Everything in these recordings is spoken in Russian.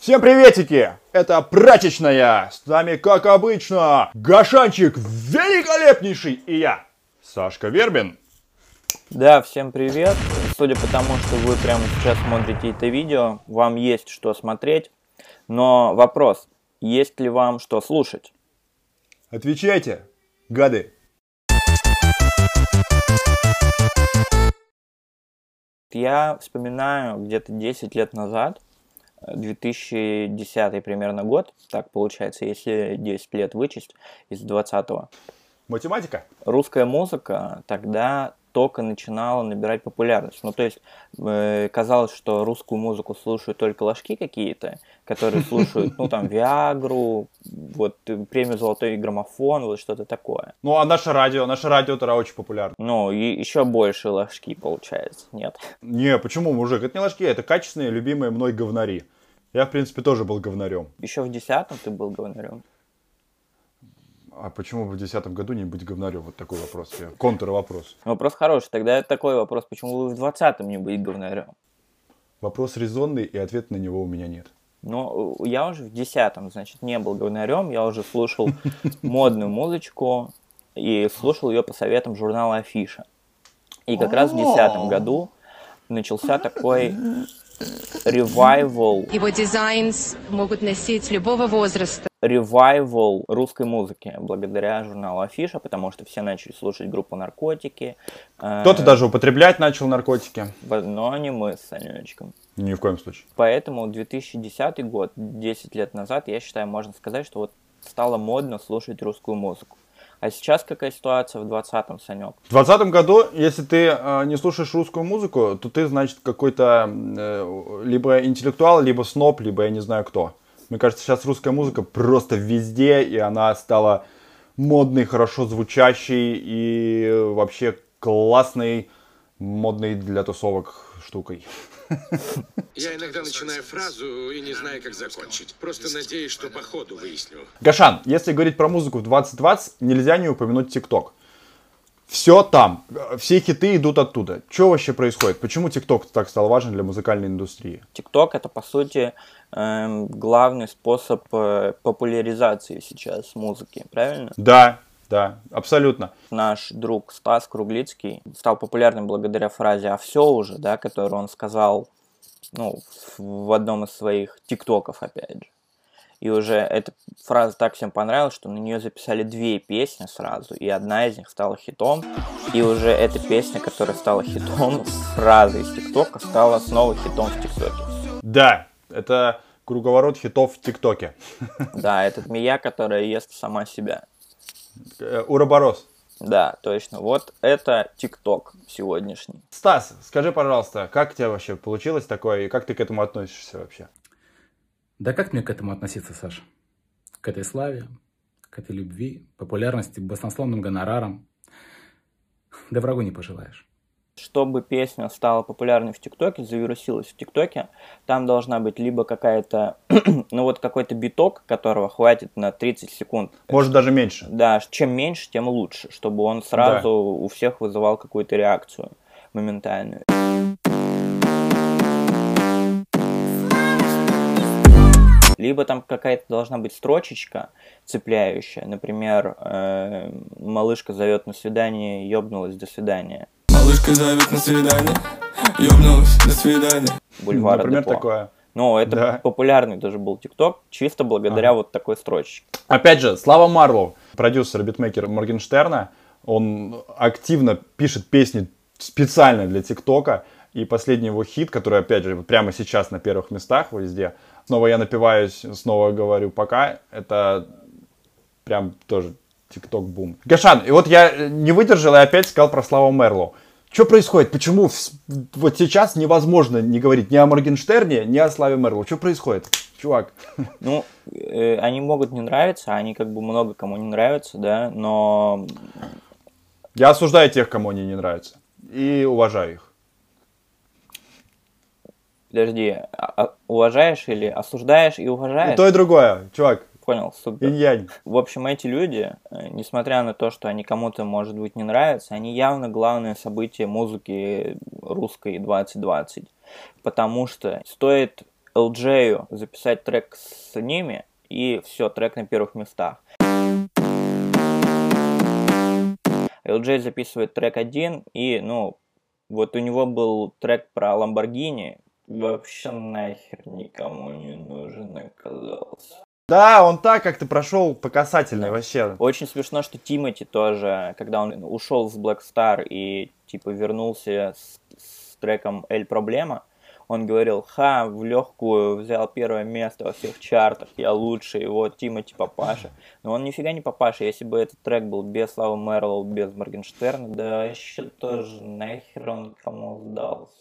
Всем приветики! Это прачечная! С нами, как обычно, Гашанчик великолепнейший и я, Сашка Вербин. Да, всем привет. Судя по тому, что вы прямо сейчас смотрите это видео, вам есть что смотреть. Но вопрос, есть ли вам что слушать? Отвечайте, гады. Я вспоминаю где-то 10 лет назад, 2010 примерно год, так получается, если 10 лет вычесть из 20-го. Математика? Русская музыка тогда только начинала набирать популярность. Ну, то есть э, казалось, что русскую музыку слушают только ложки какие-то, которые слушают, ну, там, Виагру, вот, премию «Золотой граммофон», вот что-то такое. Ну, а наше радио? Наше радио тогда очень популярно. Ну, и еще больше ложки, получается, нет? Не, почему, мужик? Это не ложки, это качественные, любимые мной говнари. Я, в принципе, тоже был говнарем. Еще в десятом ты был говнарем? А почему в 2010 году не быть говнарем? Вот такой вопрос. Контр-вопрос. Вопрос хороший. Тогда такой вопрос. Почему вы в 20-м не быть говнарем? Вопрос резонный, и ответа на него у меня нет. Ну, я уже в 10-м, значит, не был говнарем. Я уже слушал модную музычку и слушал ее по советам журнала Афиша. И как раз в 2010 году начался такой ревайвал. Его дизайн могут носить любого возраста. Ревайвал русской музыки благодаря журналу Афиша, потому что все начали слушать группу Наркотики. Кто-то э, даже употреблять начал наркотики. Но не мы с Санечком. Ни в коем случае. Поэтому 2010 год, 10 лет назад, я считаю, можно сказать, что вот стало модно слушать русскую музыку. А сейчас какая ситуация в 20-м, Санек? В 20 году, если ты э, не слушаешь русскую музыку, то ты, значит, какой-то э, либо интеллектуал, либо сноб, либо я не знаю кто. Мне кажется, сейчас русская музыка просто везде, и она стала модной, хорошо звучащей и вообще классной, модной для тусовок штукой. Я иногда начинаю фразу и не знаю, как закончить. Просто надеюсь, что по ходу выясню. Гашан, если говорить про музыку в 2020, нельзя не упомянуть ТикТок. Все там, все хиты идут оттуда. Что вообще происходит? Почему ТикТок так стал важен для музыкальной индустрии? ТикТок это, по сути, эм, главный способ э, популяризации сейчас музыки, правильно? Да, да, абсолютно. Наш друг Стас Круглицкий стал популярным благодаря фразе «а все уже», да, которую он сказал ну, в одном из своих тиктоков, опять же. И уже эта фраза так всем понравилась, что на нее записали две песни сразу, и одна из них стала хитом. И уже эта песня, которая стала хитом, фраза из ТикТока стала снова хитом в ТикТоке. Да, это круговорот хитов в ТикТоке. Да, это змея, которая ест сама себя. Э, Уроборос. Да, точно. Вот это ТикТок сегодняшний. Стас, скажи, пожалуйста, как у тебя вообще получилось такое, и как ты к этому относишься вообще? Да как мне к этому относиться, Саша? К этой славе, к этой любви, популярности, баснословным гонорарам. Да врагу не пожелаешь чтобы песня стала популярной в ТикТоке, завирусилась в ТикТоке, там должна быть либо какая-то, ну вот какой-то биток, которого хватит на 30 секунд. Может даже меньше. Да, чем меньше, тем лучше, чтобы он сразу да. у всех вызывал какую-то реакцию моментальную. либо там какая-то должна быть строчечка цепляющая, например, э, малышка зовет на свидание, ёбнулась, до свидания. Малышка зовет на свидание, ёбнулась, до свидания. Бульвар Например, Депо. такое. Ну, это да. популярный даже был ТикТок, чисто благодаря а. вот такой строчке. Опять же, Слава Марлоу, продюсер, битмейкер Моргенштерна, он активно пишет песни специально для ТикТока, и последний его хит, который, опять же, прямо сейчас на первых местах везде, снова я напиваюсь, снова говорю пока, это прям тоже ТикТок бум. Гашан, и вот я не выдержал и опять сказал про Славу Мерлоу. Что происходит? Почему вот сейчас невозможно не говорить ни о Моргенштерне, ни о Славе Мерлоу? Что происходит? Чувак. Ну, э, они могут не нравиться, они как бы много кому не нравятся, да, но... Я осуждаю тех, кому они не нравятся. И уважаю их. Подожди, а, а уважаешь или осуждаешь и уважаешь? И то, и другое, чувак понял, супер. Инь-янь. В общем, эти люди, э, несмотря на то, что они кому-то, может быть, не нравятся, они явно главное событие музыки русской 2020. Потому что стоит LJ записать трек с ними, и все, трек на первых местах. LJ записывает трек один, и, ну, вот у него был трек про Ламборгини, вообще нахер никому не нужен оказался. Да, он так как-то прошел по касательной вообще. Очень смешно, что Тимати тоже, когда он ушел с Black Star и типа вернулся с, с треком Эль Проблема, он говорил, ха, в легкую взял первое место во всех чартах, я лучший, вот Тимати Папаша. Но он нифига не Папаша, если бы этот трек был без Славы Мерлоу, без Моргенштерна, да еще тоже нахер он кому сдался.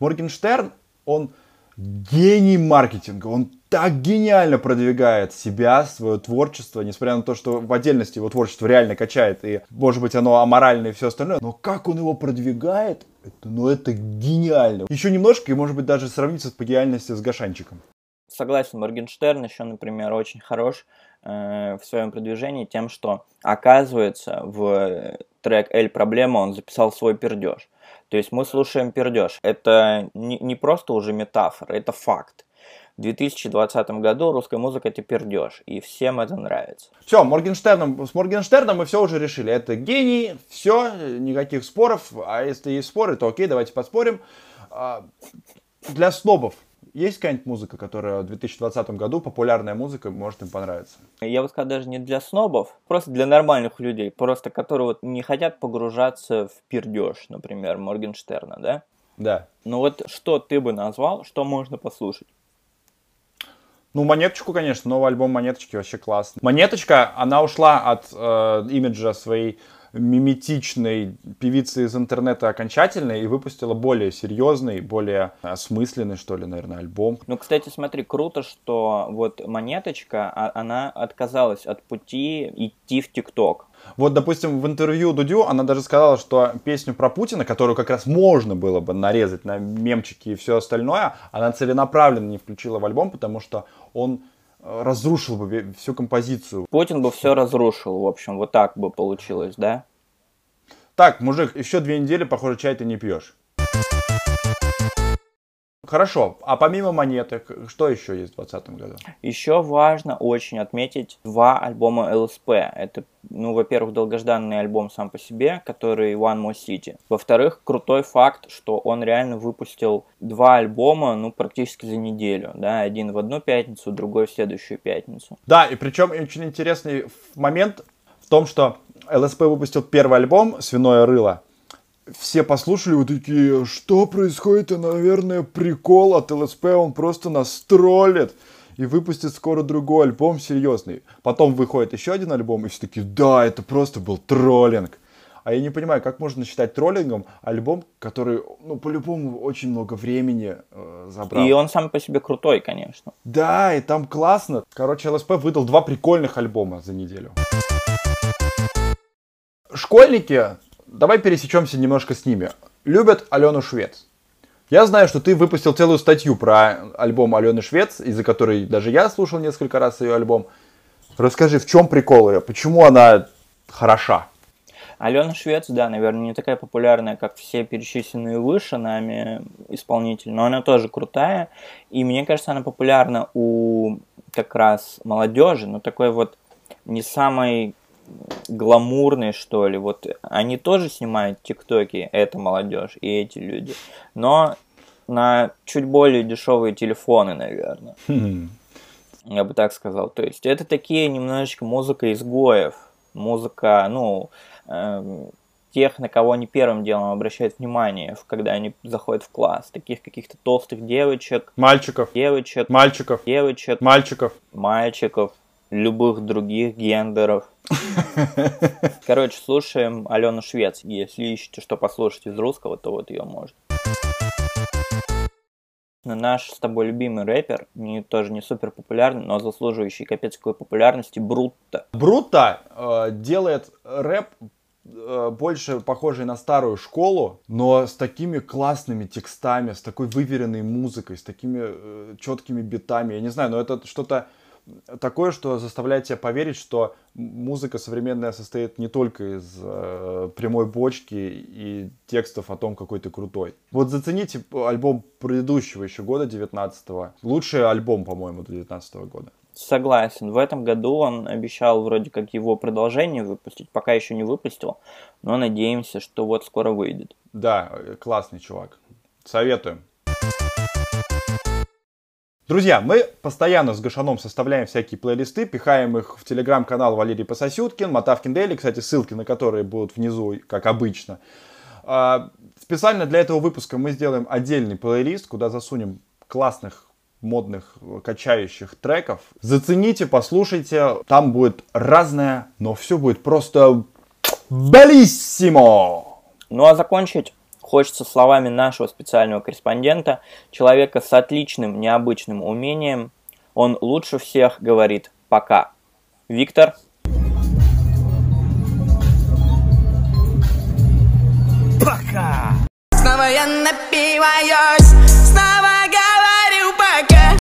Моргенштерн, он гений маркетинга, он так гениально продвигает себя, свое творчество, несмотря на то, что в отдельности его творчество реально качает, и, может быть, оно аморальное и все остальное, но как он его продвигает, это, ну, это гениально. Еще немножко, и, может быть, даже сравниться по гениальности с Гашанчиком. Согласен, Моргенштерн еще, например, очень хорош э, в своем продвижении тем, что, оказывается, в трек «Эль Проблема» он записал свой пердеж. То есть мы слушаем пердеж. Это не, не просто уже метафора, это факт. В 2020 году русская музыка это пердеж, и всем это нравится. Все, Моргенштерном, с Моргенштерном мы все уже решили. Это гений, все, никаких споров. А если есть споры, то окей, давайте поспорим. А, для снобов есть какая-нибудь музыка, которая в 2020 году, популярная музыка, может им понравиться? Я бы сказал, даже не для снобов, просто для нормальных людей, просто которые вот не хотят погружаться в пердеж, например, Моргенштерна, да? Да. Ну вот что ты бы назвал, что можно послушать? Ну, Монеточку, конечно, новый альбом Монеточки вообще классный. Монеточка, она ушла от э, имиджа своей миметичной певицы из интернета окончательно и выпустила более серьезный, более осмысленный, что ли, наверное, альбом. Ну, кстати, смотри, круто, что вот Монеточка, а, она отказалась от пути идти в ТикТок. Вот, допустим, в интервью Дудю она даже сказала, что песню про Путина, которую как раз можно было бы нарезать на мемчики и все остальное, она целенаправленно не включила в альбом, потому что он разрушил бы всю композицию. Путин бы все разрушил, в общем, вот так бы получилось, да? Так, мужик, еще две недели, похоже, чай ты не пьешь. Хорошо, а помимо монеток, что еще есть в 2020 году? Еще важно очень отметить два альбома ЛСП. Это, ну, во-первых, долгожданный альбом сам по себе, который One More City. Во-вторых, крутой факт, что он реально выпустил два альбома, ну, практически за неделю, да, один в одну пятницу, другой в следующую пятницу. Да, и причем очень интересный момент в том, что ЛСП выпустил первый альбом «Свиное рыло», все послушали вот такие, что происходит, это, наверное, прикол от ЛСП, он просто нас троллит и выпустит скоро другой альбом серьезный. Потом выходит еще один альбом, и все такие, да, это просто был троллинг. А я не понимаю, как можно считать троллингом альбом, который, ну, по-любому очень много времени э, забрал. И он сам по себе крутой, конечно. Да, и там классно. Короче, ЛСП выдал два прикольных альбома за неделю. Школьники давай пересечемся немножко с ними. Любят Алену Швец. Я знаю, что ты выпустил целую статью про альбом Алены Швец, из-за которой даже я слушал несколько раз ее альбом. Расскажи, в чем прикол ее? Почему она хороша? Алена Швец, да, наверное, не такая популярная, как все перечисленные выше нами исполнители, но она тоже крутая. И мне кажется, она популярна у как раз молодежи, но такой вот не самой гламурные, что ли. Вот они тоже снимают тиктоки, это молодежь и эти люди. Но на чуть более дешевые телефоны, наверное. Хм. Я бы так сказал. То есть это такие немножечко музыка изгоев. Музыка, ну, э, тех, на кого они первым делом обращают внимание, когда они заходят в класс. Таких каких-то толстых девочек. Мальчиков. Девочек. Мальчиков. Девочек. Мальчиков. Мальчиков любых других гендеров. Короче, слушаем Алену Швец. Если ищете, что послушать из русского, то вот ее можно. Наш с тобой любимый рэпер, не, тоже не супер популярный, но заслуживающий капец какой популярности, Брутто. Брутто э, делает рэп э, больше похожий на старую школу, но с такими классными текстами, с такой выверенной музыкой, с такими э, четкими битами. Я не знаю, но это что-то такое, что заставляет тебя поверить, что музыка современная состоит не только из э, прямой бочки и текстов о том, какой ты крутой. Вот зацените альбом предыдущего еще года, 19-го. Лучший альбом, по-моему, 19 -го года. Согласен. В этом году он обещал вроде как его продолжение выпустить. Пока еще не выпустил, но надеемся, что вот скоро выйдет. Да, классный чувак. Советуем. Друзья, мы постоянно с Гашаном составляем всякие плейлисты, пихаем их в телеграм-канал Валерий Пососюткин, Мотавкин Дели, кстати, ссылки на которые будут внизу, как обычно. А, специально для этого выпуска мы сделаем отдельный плейлист, куда засунем классных модных качающих треков. Зацените, послушайте, там будет разное, но все будет просто белиссимо! Ну а закончить Хочется словами нашего специального корреспондента, человека с отличным необычным умением. Он лучше всех говорит «пока». Виктор? Пока! Снова я напиваюсь, снова